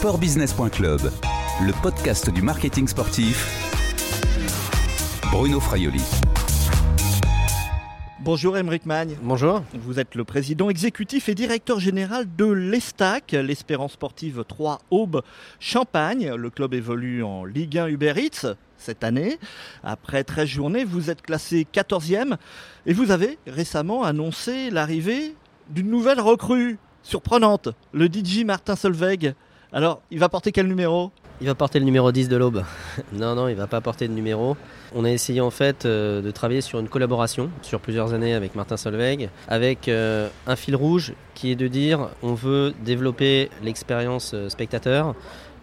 sportbusiness.club, le podcast du marketing sportif. Bruno Fraioli. Bonjour Émeric Magne. Bonjour. Vous êtes le président exécutif et directeur général de l'Estac, l'Espérance sportive 3 Aube Champagne. Le club évolue en Ligue 1 Uber Eats cette année. Après 13 journées, vous êtes classé 14e et vous avez récemment annoncé l'arrivée d'une nouvelle recrue surprenante, le DJ Martin Solveig. Alors, il va porter quel numéro Il va porter le numéro 10 de l'aube. non, non, il va pas porter de numéro. On a essayé en fait euh, de travailler sur une collaboration sur plusieurs années avec Martin Solveig, avec euh, un fil rouge qui est de dire on veut développer l'expérience euh, spectateur,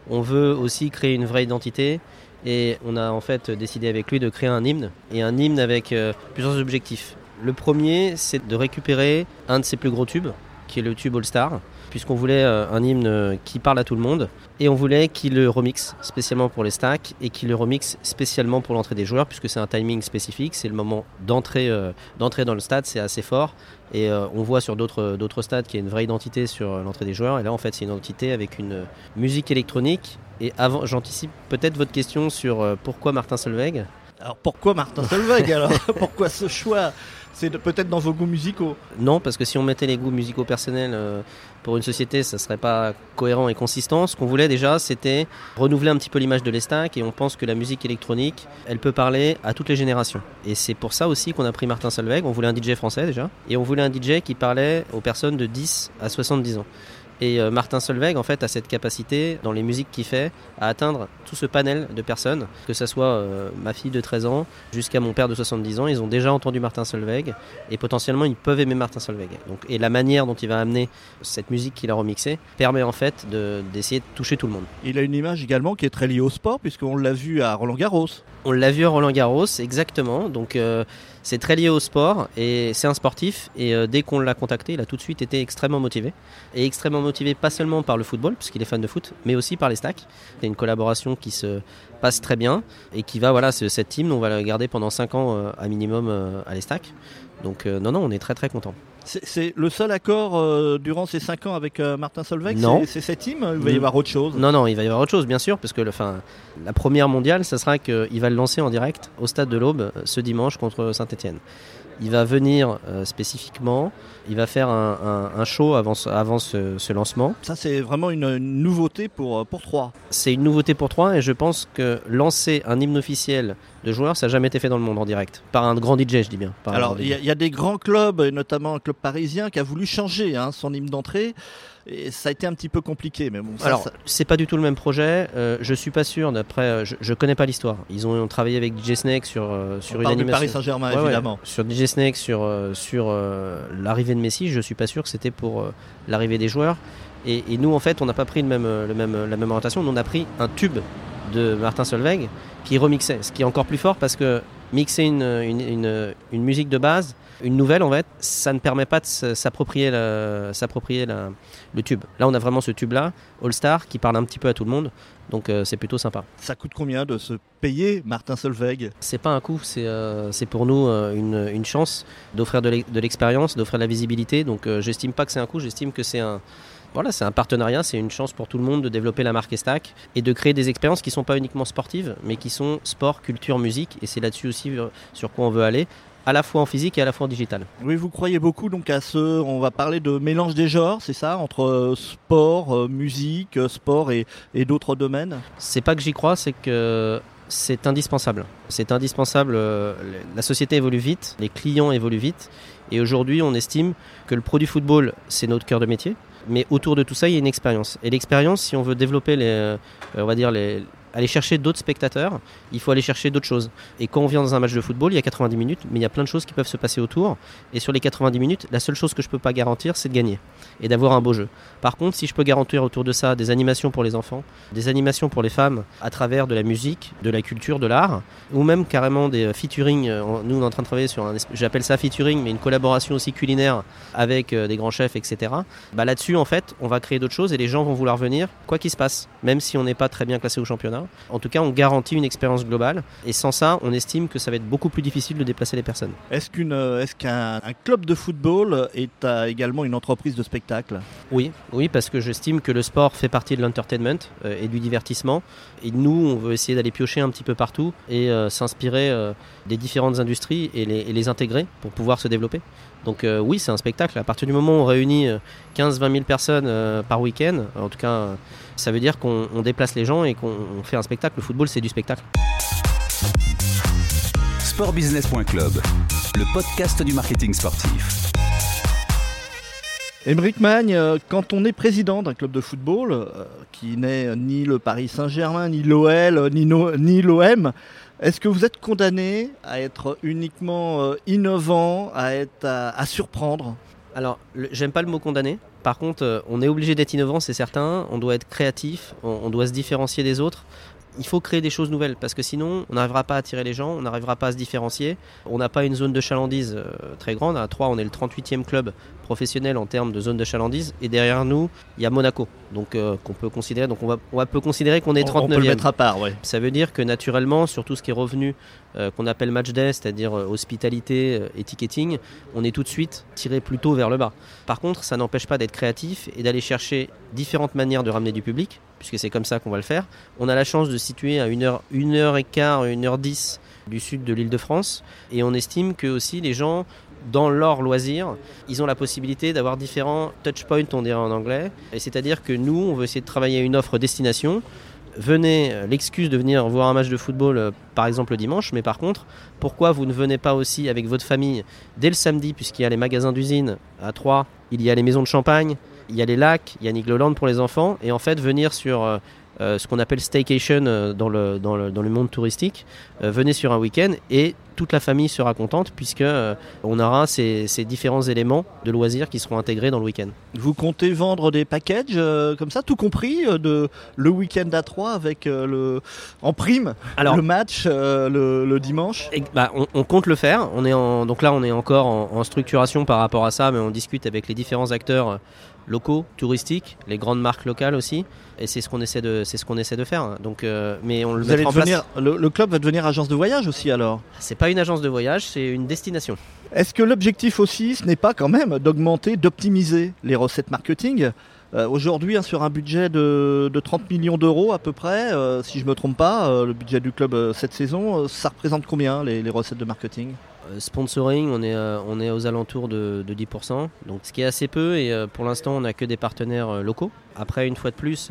on veut aussi créer une vraie identité et on a en fait décidé avec lui de créer un hymne et un hymne avec plusieurs objectifs. Le premier, c'est de récupérer un de ses plus gros tubes, qui est le tube All Star, puisqu'on voulait euh, un hymne euh, qui parle à tout le monde. Et on voulait qu'il le remixe spécialement pour les stacks et qu'il le remixe spécialement pour l'entrée des joueurs, puisque c'est un timing spécifique, c'est le moment d'entrer euh, dans le stade, c'est assez fort. Et on voit sur d'autres stades qu'il y a une vraie identité sur l'entrée des joueurs. Et là, en fait, c'est une identité avec une musique électronique. Et avant, j'anticipe peut-être votre question sur pourquoi Martin Solveig? Alors pourquoi Martin Solveig? Alors Pourquoi ce choix? C'est peut-être dans vos goûts musicaux Non, parce que si on mettait les goûts musicaux personnels euh, pour une société, ça serait pas cohérent et consistant. Ce qu'on voulait déjà, c'était renouveler un petit peu l'image de l'Estac et on pense que la musique électronique, elle peut parler à toutes les générations. Et c'est pour ça aussi qu'on a pris Martin Solveig. On voulait un DJ français déjà et on voulait un DJ qui parlait aux personnes de 10 à 70 ans. Et euh, Martin Solveig, en fait, a cette capacité, dans les musiques qu'il fait, à atteindre tout ce panel de personnes, que ce soit euh, ma fille de 13 ans jusqu'à mon père de 70 ans, ils ont déjà entendu Martin Solveig et potentiellement ils peuvent aimer Martin Solveig. Et la manière dont il va amener cette musique qu'il a remixée permet en fait d'essayer de, toucher tout le monde. Il a une image également qui est très liée au sport, puisqu'on l'a vu à Roland Garros. On l'a vu à Roland Garros, exactement. Donc euh, c'est très lié au sport et c'est un sportif. Et dès qu'on l'a contacté, il a tout de suite été extrêmement motivé. Et extrêmement motivé pas seulement par le football, puisqu'il est fan de foot, mais aussi par les stacks. C'est une collaboration qui se passe très bien et qui va, voilà, cette team, on va la garder pendant 5 ans euh, à minimum euh, à les stacks. Donc euh, non, non, on est très très content. C'est le seul accord durant ces 5 ans avec Martin Solveig Non. C'est cette team Il va y avoir autre chose Non, non, il va y avoir autre chose, bien sûr, parce que le, fin, la première mondiale, ça sera qu'il va le lancer en direct au stade de l'Aube ce dimanche contre Saint-Etienne. Il va venir euh, spécifiquement, il va faire un, show avant, avant ce, lancement. Ça, c'est vraiment une, nouveauté pour, euh, pour 3. C'est une nouveauté pour 3 et je pense que lancer un hymne officiel de joueurs, ça n'a jamais été fait dans le monde en direct. Par un grand DJ, je dis bien. Alors, il y, a des grands clubs, et notamment un club parisien, qui a voulu changer hein, son hymne d'entrée. Et ça a été un petit peu compliqué. Mais bon, Alors, c'est pas du tout le même projet. Euh, je suis pas sûr. D'après, euh, je, je, connais pas l'histoire. Ils ont travaillé avec DJ Snake sur euh, sur une animation. Paris Saint-Germain, évidemment. Sur DJ Snake, sur sur l'arrivée de Messi, je suis pas sûr que c'était pour l'arrivée des joueurs. Et, et, nous, en fait, on n'a pas pris le même, le même, la même orientation. Nous, on a pris un tube de Martin Solveig qui remixait, ce qui est encore plus fort parce que mixer une, une, une, une musique de base une nouvelle, en fait, ça ne permet pas de s'approprier le tube. Là, on a vraiment ce tube-là, All Star, qui parle un petit peu à tout le monde. Donc euh, c'est plutôt sympa. Ça coûte combien de se payer Martin Solveig? C'est pas un coût, c'est euh, pour nous euh, une, chance d'offrir de l'expérience, d'offrir de la visibilité. Donc j'estime pas que c'est un coût, j'estime que c'est un, voilà, c'est un partenariat, c'est une chance pour tout le monde de développer la marque Estac et de créer des expériences qui ne sont pas uniquement sportives, mais qui sont sport, culture, musique. Et c'est là-dessus aussi sur quoi on veut aller à la fois en physique et à la fois en digital. Oui, vous croyez beaucoup donc à ce, on va parler de mélange des genres, c'est ça, entre euh, sport, euh, musique, euh, sport et, d'autres domaines? C'est pas que j'y crois, c'est que c'est indispensable. C'est indispensable. La société évolue vite, les clients évoluent vite, et aujourd'hui, on estime que le produit football, c'est notre cœur de métier. Mais autour de tout ça, il y a une expérience. Et l'expérience, si on veut développer les, on va dire les, aller chercher d'autres spectateurs, il faut aller chercher d'autres choses. Et quand on vient dans un match de football, il y a 90 minutes, mais il y a plein de choses qui peuvent se passer autour. Et sur les 90 minutes, la seule chose que je ne peux pas garantir, c'est de gagner et d'avoir un beau jeu. Par contre, si je peux garantir autour de ça des animations pour les enfants, des animations pour les femmes à travers de la musique, de la culture, de l'art, ou même carrément des featuring, euh, nous on est en train de travailler sur un, j'appelle ça featuring, mais une collaboration aussi culinaire avec euh, des grands chefs, etc. Bah là-dessus, en fait, on va créer d'autres choses et les gens vont vouloir venir, quoi qu'il se passe, même si on n'est pas très bien classé au championnat. En tout cas, on garantit une expérience globale. Et sans ça, on estime que ça va être beaucoup plus difficile de déplacer les personnes. Est-ce est-ce qu'un club de football est également une entreprise de spectacle? Oui, oui, parce que j'estime que le sport fait partie de l'entertainment euh, et du divertissement. Et nous, on veut essayer d'aller piocher un petit peu partout et euh, s'inspirer euh, des différentes industries et les, et les intégrer pour pouvoir se développer. Donc euh, oui, c'est un spectacle. À partir du moment où on réunit 15-20 000 personnes euh, par week-end, en tout cas, euh, ça veut dire qu'on on déplace les gens et qu'on on fait un spectacle. Le football, c'est du spectacle. Sportbusiness.club, le podcast du marketing sportif. Émeric Magne, euh, quand on est président d'un club de football, euh, qui n'est ni le Paris Saint-Germain, ni l'OL, ni, no- ni l'OM, est-ce que vous êtes condamné à être uniquement euh, innovant, à, être, à, à surprendre? Alors, j'aime pas le mot condamné. Par contre, euh, on est obligé d'être innovant, c'est certain. On doit être créatif, on, on doit se différencier des autres. Il faut créer des choses nouvelles parce que sinon, on n'arrivera pas à attirer les gens, on n'arrivera pas à se différencier. On n'a pas une zone de chalandise euh, très grande. À 3, on est le 38e club professionnel en termes de zone de chalandise. Et derrière nous, il y a Monaco. Donc, euh, qu'on peut considérer. Donc, on va, on va peut considérer qu'on est on, on peut 39e. le mettre à part, ouais. Ça veut dire que naturellement, sur tout ce qui est revenu euh, qu'on appelle match day, c'est-à-dire euh, hospitalité euh, on est tout de suite tiré plutôt vers le bas. Par contre, ça n'empêche pas d'être créatif et d'aller chercher différentes manières de ramener du public, puisque c'est comme ça qu'on va le faire. On a la chance de situer à 1h, 1h15, 1h10 du sud de l'île de France, et on estime que aussi les gens dans leur loisir, ils ont la possibilité d'avoir différents touch points, on dirait en anglais. C'est-à-dire que nous, on veut essayer de travailler une offre destination venez, euh, l'excuse de venir voir un match de football euh, par exemple le dimanche, mais par contre, pourquoi vous ne venez pas aussi avec votre famille dès le samedi, puisqu'il y a les magasins d'usine à Troyes, il y a les maisons de champagne, il y a les lacs, il y a Nigloland pour les enfants, et en fait venir sur euh, ce qu'on appelle staycation dans, le, dans, le, monde touristique, venez sur un week-end et toute la famille sera contente puisque euh, on aura ces, ces différents éléments de loisirs qui seront intégrés dans le week-end. Vous comptez vendre des packages euh, comme ça, tout compris, euh, de le week-end à 3 avec euh, le en prime Alors, le match euh, le, le dimanche? Et, bah, on, on compte le faire. On est en, donc là, on est encore en, en structuration par rapport à ça, mais on discute avec les différents acteurs locaux, touristiques, les grandes marques locales aussi. Et c'est ce qu'on essaie de, c'est ce qu'on essaie de faire. Donc, euh, mais on le Vous allez en place. devenir, le, le club va devenir agence de voyage aussi alors? C'est pas une agence de voyage, c'est une destination. Est-ce que l'objectif aussi, ce n'est pas quand même d'augmenter, d'optimiser les recettes marketing? Euh, Aujourd'hui, hein, sur un budget de, de 30 millions d'euros à peu près, euh, si je me trompe pas, euh, le budget du club cette saison, ça représente combien les, les recettes de marketing? Sponsoring, on est, on est aux alentours de, de 10%, donc ce qui est assez peu. Et pour l'instant, on n'a que des partenaires locaux. Après, une fois de plus,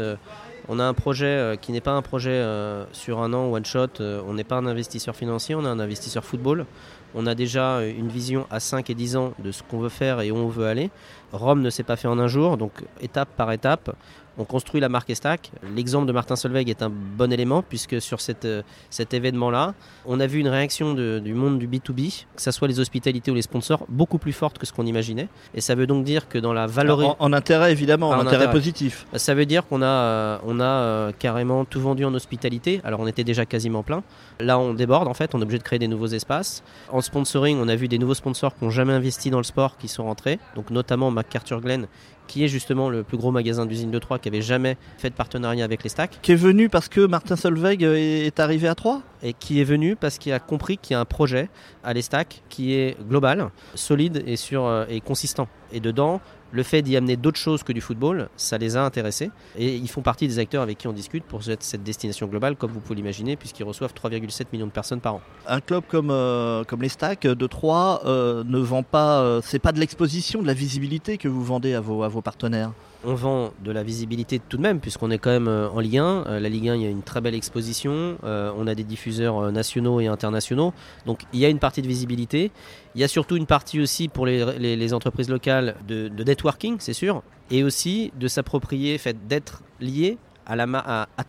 on a un projet euh, qui n'est pas un projet euh, sur un an one shot. euh, on n'est pas un investisseur financier, on est un investisseur football. On a déjà une vision à 5 et 10 ans de ce qu'on veut faire et où on veut aller. Rome ne s'est pas fait en un jour, donc étape par étape, on construit la marque Estac. L'exemple de Martin Solveig est un bon élément puisque sur cette, euh, cet événement-là, on a vu une réaction de- du monde du B2B, que ce soit les hospitalités ou les sponsors, beaucoup plus forte que ce qu'on imaginait. Et ça veut donc dire que dans la valorisation... en, en intérêt évidemment, Ah, en intérêt intérêt. positif. Ça veut dire qu'on a, euh, on a euh, carrément tout vendu en hospitalité. Alors on était déjà quasiment plein. Là on déborde en fait, on est obligé de créer des nouveaux espaces. En sponsoring, on a vu des nouveaux sponsors qui n'ont jamais investi dans le sport qui sont rentrés. Donc notamment MacArthur Glen, qui est justement le plus gros magasin d'usine de Troyes, qui avait jamais fait de partenariat avec les stacks, Qui est venu parce que Martin Solveig euh, est, arrivé à 3 et qui est venu parce qu'il a compris qu'il y a un projet à l'Estac qui est global, solide et, sur, euh, et consistant. Et dedans, le fait d'y amener d'autres choses que du football, ça les a intéressés. Et ils font partie des acteurs avec qui on discute pour cette, destination globale, comme vous pouvez l'imaginer, puisqu'ils reçoivent 3,7 millions de personnes par an. Un club comme, euh, les Stacks de 3 ne vend pas, euh, c'est pas de l'exposition, de la visibilité que vous vendez à vos partenaires. On vend de la visibilité tout de même, puisqu'on est quand même euh, en Ligue 1. Euh, La Ligue 1, il y a une très belle exposition. Euh, on a des diffuseurs nationaux et internationaux. Donc il y a une partie de visibilité. Il y a surtout une partie aussi pour les, entreprises locales de, networking, c'est sûr. Et aussi de s'approprier, d'être lié à, la, à, à.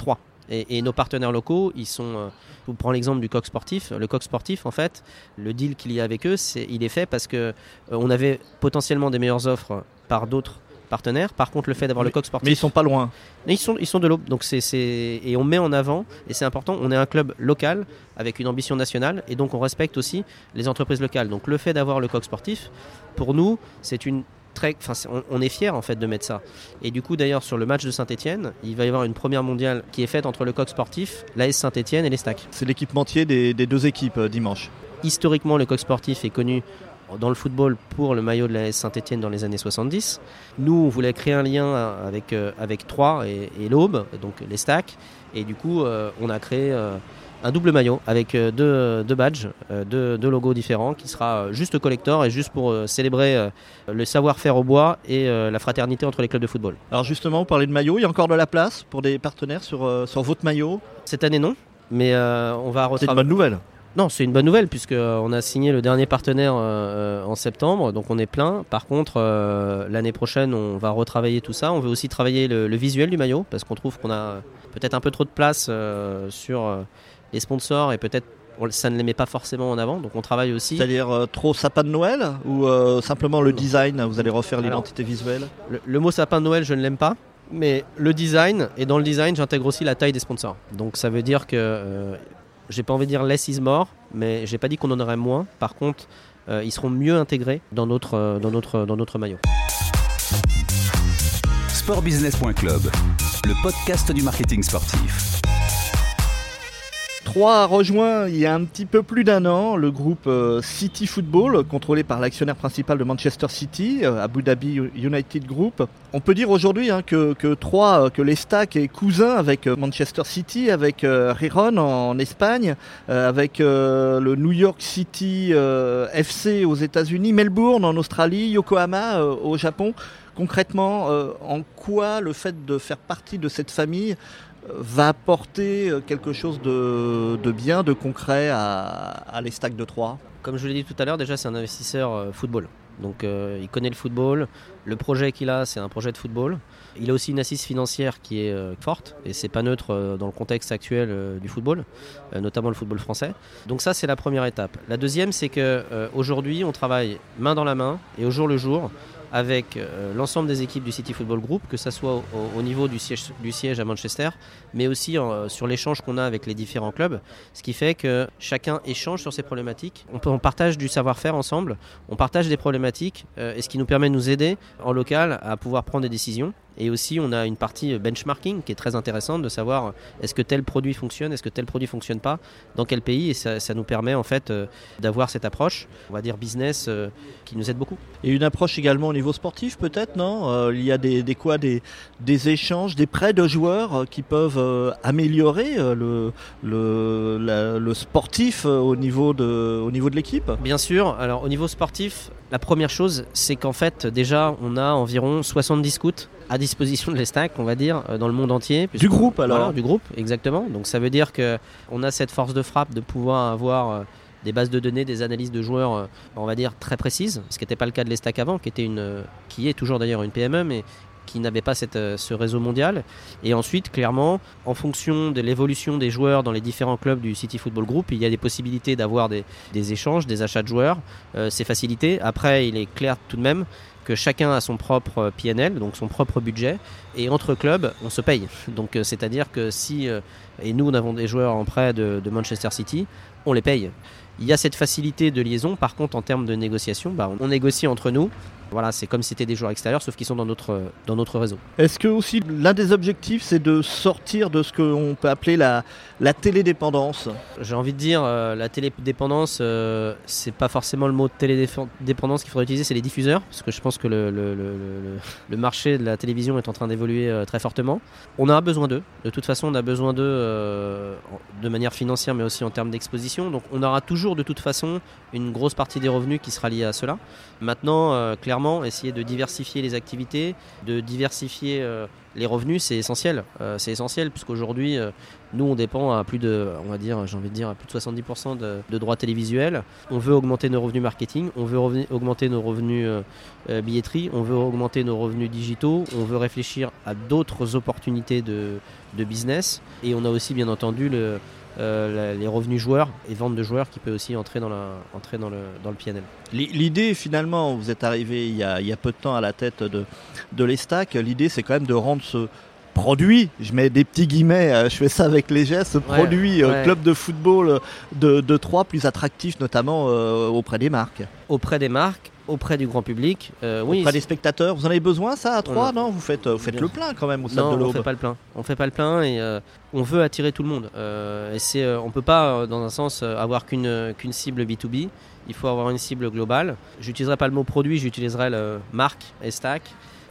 Et, nos partenaires locaux, ils sont. je vous prends l'exemple du coq sportif. Le coq sportif, en fait, le deal qu'il y a avec eux, il est fait parce que euh, on avait potentiellement des meilleures offres par d'autres partenaires. Par contre, le fait d'avoir le coq sportif, Mais ils sont pas loin. mais ils sont, ils sont de l'aube. Donc c'est, c'est- et on met en avant et c'est important. On est un club local avec une ambition nationale et donc on respecte aussi les entreprises locales. Donc le fait d'avoir le coq sportif, pour nous, c'est une très, on, on est fier en fait de mettre ça. Et du coup d'ailleurs sur le match de Saint-Etienne, il va y avoir une première mondiale qui est faite entre le coq sportif, l'AS Saint-Etienne et les Stacks. C'est l'équipementier des, des deux équipes euh, dimanche. Historiquement, le coq sportif est connu dans le football pour le maillot de la Saint-Etienne dans les années 70. Nous, on voulait créer un lien avec, avec Troyes et, et l'Aube, donc les stacks. Et du coup, on a créé un double maillot avec deux, deux badges, deux, deux, logos différents qui sera juste collector et juste pour célébrer le savoir-faire au bois et la fraternité entre les clubs de football. Alors justement, vous parlez de maillot, il y a encore de la place pour des partenaires sur, sur votre maillot? Cette année non, mais on va C'est une bonne nouvelle non, c'est une bonne nouvelle puisqu'on a signé le dernier partenaire euh, en septembre, donc on est plein. Par contre, euh, l'année prochaine, on va retravailler tout ça. On veut aussi travailler le, visuel du maillot parce qu'on trouve qu'on a peut-être un peu trop de place euh, sur les sponsors et peut-être ça ne les met pas forcément en avant. Donc on travaille aussi. C'est-à-dire trop sapin de Noël ou simplement le design Vous allez refaire l'identité visuelle? le, le, mot sapin de Noël, je ne l'aime pas. Mais le design, et dans le design, j'intègre aussi la taille des sponsors. Donc ça veut dire que j'ai pas envie de dire less is more, mais j'ai pas dit qu'on en aurait moins. Par contre, euh, ils seront mieux intégrés dans notre, euh, dans notre, dans notre maillot. Sportbusiness.club, le podcast du marketing sportif. 3 a rejoint il y a un petit peu plus d'un an le groupe euh, City Football, contrôlé par l'actionnaire principal de Manchester City, euh, Abu Dhabi United Group. On peut dire aujourd'hui hein, que, que 3, euh, que les Stacks est cousin avec Manchester City, avec Riron en, Espagne, avec le New York City FC aux États-Unis, Melbourne en Australie, Yokohama au Japon. Concrètement, en quoi le fait de faire partie de cette famille va apporter euh, quelque chose de, bien, de concret à, à les stacks de Troyes? Comme je l'ai dit tout à l'heure, déjà c'est un investisseur euh, football. Donc euh, il connaît le football. Le projet qu'il a, c'est un projet de football. Il a aussi une assise financière qui est forte et c'est pas neutre dans le contexte actuel du football, notamment le football français. Donc ça c'est la première étape. La deuxième c'est que aujourd'hui on travaille main dans la main et au jour le jour avec euh, l'ensemble des équipes du City Football Group, que ce soit au, niveau du siège, à Manchester, mais aussi euh, sur l'échange qu'on a avec les différents clubs, ce qui fait que chacun échange sur ses problématiques, on partage du savoir-faire ensemble, on partage des problématiques, euh, et ce qui nous permet de nous aider en local à pouvoir prendre des décisions. Et aussi, on a une partie benchmarking qui est très intéressante de savoir est-ce que tel produit fonctionne, est-ce que tel produit fonctionne pas, dans quel pays. Et ça, nous permet en fait euh, d'avoir cette approche, on va dire business, euh, qui nous aide beaucoup. Et une approche également au niveau sportif, peut-être, non? Euh, Il y a des, quoi des, des, échanges, des prêts de joueurs qui peuvent améliorer le, le, le sportif au niveau de, au niveau de l'équipe? Bien sûr. Alors, au niveau sportif, la première chose, c'est qu'en fait, déjà, on a environ 70 scouts à disposition de l'Estac, on va dire, euh, dans le monde entier. Du groupe alors Du groupe, exactement. Donc ça veut dire qu'on a cette force de frappe de pouvoir avoir euh, des bases de données, des analyses de joueurs, euh, on va dire, très précises, ce qui n'était pas le cas de l'Estac avant, qui, était une, qui est toujours d'ailleurs une PME, mais qui n'avait pas cette, ce réseau mondial. Et ensuite, clairement, en fonction de l'évolution des joueurs dans les différents clubs du City Football Group, il y a des possibilités d'avoir des, échanges, des achats de joueurs. c'est facilité. Après, il est clair tout de même que chacun a son propre PNL, donc son propre budget, et entre clubs, on se paye. Donc euh, c'est-à-dire que si, euh, et nous on avons des joueurs en prêt de, Manchester City, on les paye. Il y a cette facilité de liaison, par contre en termes de négociation, bah, on négocie entre nous, voilà, c'est comme si c'était des joueurs extérieurs, sauf qu'ils sont dans notre, dans notre réseau. Est-ce que aussi l'un des objectifs, c'est de sortir de ce qu'on peut appeler la, la télédépendance? J'ai envie de dire, euh, la télédépendance, euh, c'est pas forcément le mot télédépendance qu'il faudrait utiliser, c'est les diffuseurs, parce que je pense que le, le, le, le marché de la télévision est en train d'évoluer euh, très fortement. On a besoin d'eux. De toute façon, on a besoin d'eux de manière financière, mais aussi en termes d'exposition. Donc on aura toujours de toute façon une grosse partie des revenus qui sera liée à cela. Maintenant, clairement, essayer de diversifier les activités, de diversifier euh, les revenus, c'est essentiel. Euh, c'est essentiel puisqu'aujourd'hui, euh, nous, on dépend à plus de, on va dire, j'ai envie de dire, à plus de 70% de, droits télévisuels. On veut augmenter nos revenus marketing, on veut augmenter nos revenus billetterie, on veut augmenter nos revenus digitaux, on veut réfléchir à d'autres opportunités de, de business. Et on a aussi, bien entendu, le, euh, les revenus joueurs et vente de joueurs qui peut aussi entrer dans, la, entrer dans le, dans le PNL. L'idée finalement, vous êtes arrivé il y, a, il y, a, peu de temps à la tête de, de l'Estac, l'idée c'est quand même de rendre ce produit, je mets des petits guillemets, euh, je fais ça avec les gestes, ce produit euh, club de football de, de Troyes plus attractif notamment auprès des marques. Auprès des marques auprès du grand public. Euh, oui, Auprès des spectateurs, vous en avez besoin ça à 3 a- Non, vous faites, vous faites le plein quand même au stade non, de on l'Aube. fait pas le plein. On fait pas le plein et euh, on veut attirer tout le monde. Euh, et c'est, euh, on peut pas, euh, dans un sens, euh, avoir qu'une qu'une cible B2B. Il faut avoir une cible globale. J'utiliserai pas le mot produit, j'utiliserai le marque et stack.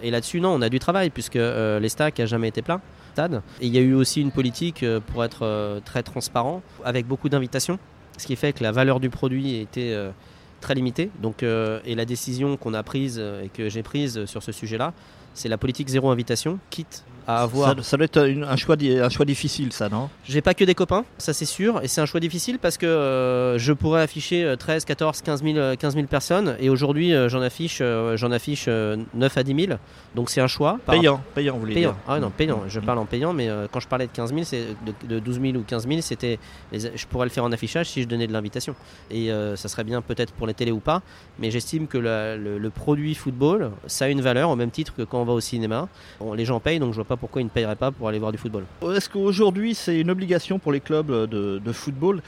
Et là-dessus, non, on a du travail puisque euh, les stacks a jamais été plein. Stade. Et il y a eu aussi une politique euh, pour être euh, très transparent, avec beaucoup d'invitations, ce qui fait que la valeur du produit était euh, très limitée. Donc, euh, et la décision qu'on a prise euh, et que j'ai prise sur ce sujet-là, c'est la politique zéro invitation, quitte à avoir. Ça, ça doit être une- un, choix, un choix difficile ça, non? J'ai pas que des copains, ça c'est sûr, et c'est un choix difficile parce que euh, je pourrais afficher euh, 13, 14, 15 000, euh, 15 000 personnes, et aujourd'hui euh, j'en affiche, euh, j'en affiche euh, 9 à 10 000, donc c'est un choix. par- Payant, payant, vous voulez Payant. dire. Ah non, payant. Je Mm. parle en payant, mais quand je parlais de 15 000, c'est de, de 12 000 ou 15 000, c'était, je pourrais le faire en affichage si je donnais de l'invitation. Et ça serait bien peut-être pour les télés ou pas, mais j'estime que la- le, le produit football, ça a une valeur au même titre que quand on va au cinéma. On- les gens payent, donc je vois pas pourquoi ils ne payeraient pas pour aller voir du football. Est-ce qu'aujourd'hui c'est une obligation pour les clubs de, de football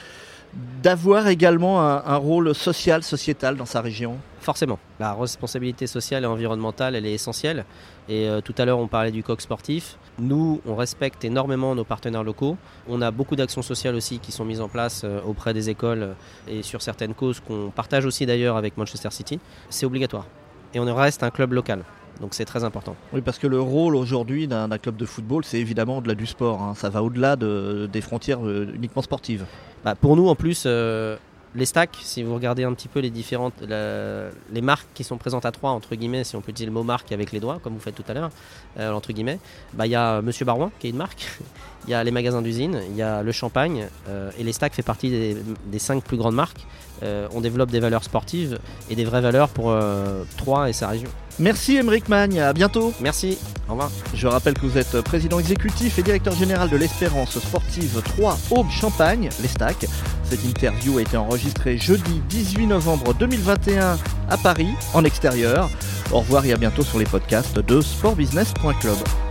d'avoir également un, un rôle social, sociétal dans sa région? Forcément, la responsabilité sociale et environnementale, elle est essentielle. Et euh, tout à l'heure, on parlait du coq sportif. Nous, on respecte énormément nos partenaires locaux. On a beaucoup d'actions sociales aussi qui sont mises en place euh, auprès des écoles et sur certaines causes qu'on partage aussi d'ailleurs avec Manchester City. C'est obligatoire. Et on reste un club local. Donc c'est très important. Oui, parce que le rôle aujourd'hui d'un club de football, c'est évidemment au-delà du sport. hein. Ça va au-delà de- des frontières euh, uniquement sportives. Bah, pour nous, en plus, euh, les stacks, si vous regardez un petit peu les différentes, la- les marques qui sont présentes à trois, entre guillemets, si on peut utiliser le mot marque avec les doigts, comme vous faites tout à l'heure, euh, entre guillemets, bah, il y a Monsieur Barouin, qui est une marque, il y a les magasins d'usine, il y a le champagne, euh, et les stacks fait partie des, des cinq plus grandes marques. Euh, on développe des valeurs sportives et des vraies valeurs pour euh, Troyes et sa région. Merci Émeric Magne, à bientôt. Merci, au revoir. Je rappelle que vous êtes président exécutif et directeur général de l'Espérance sportive 3 Aube-Champagne, l'Estac. Cette interview a été enregistrée jeudi 18 novembre 2021 à Paris, en extérieur. Au revoir et à bientôt sur les podcasts de sportbusiness.club.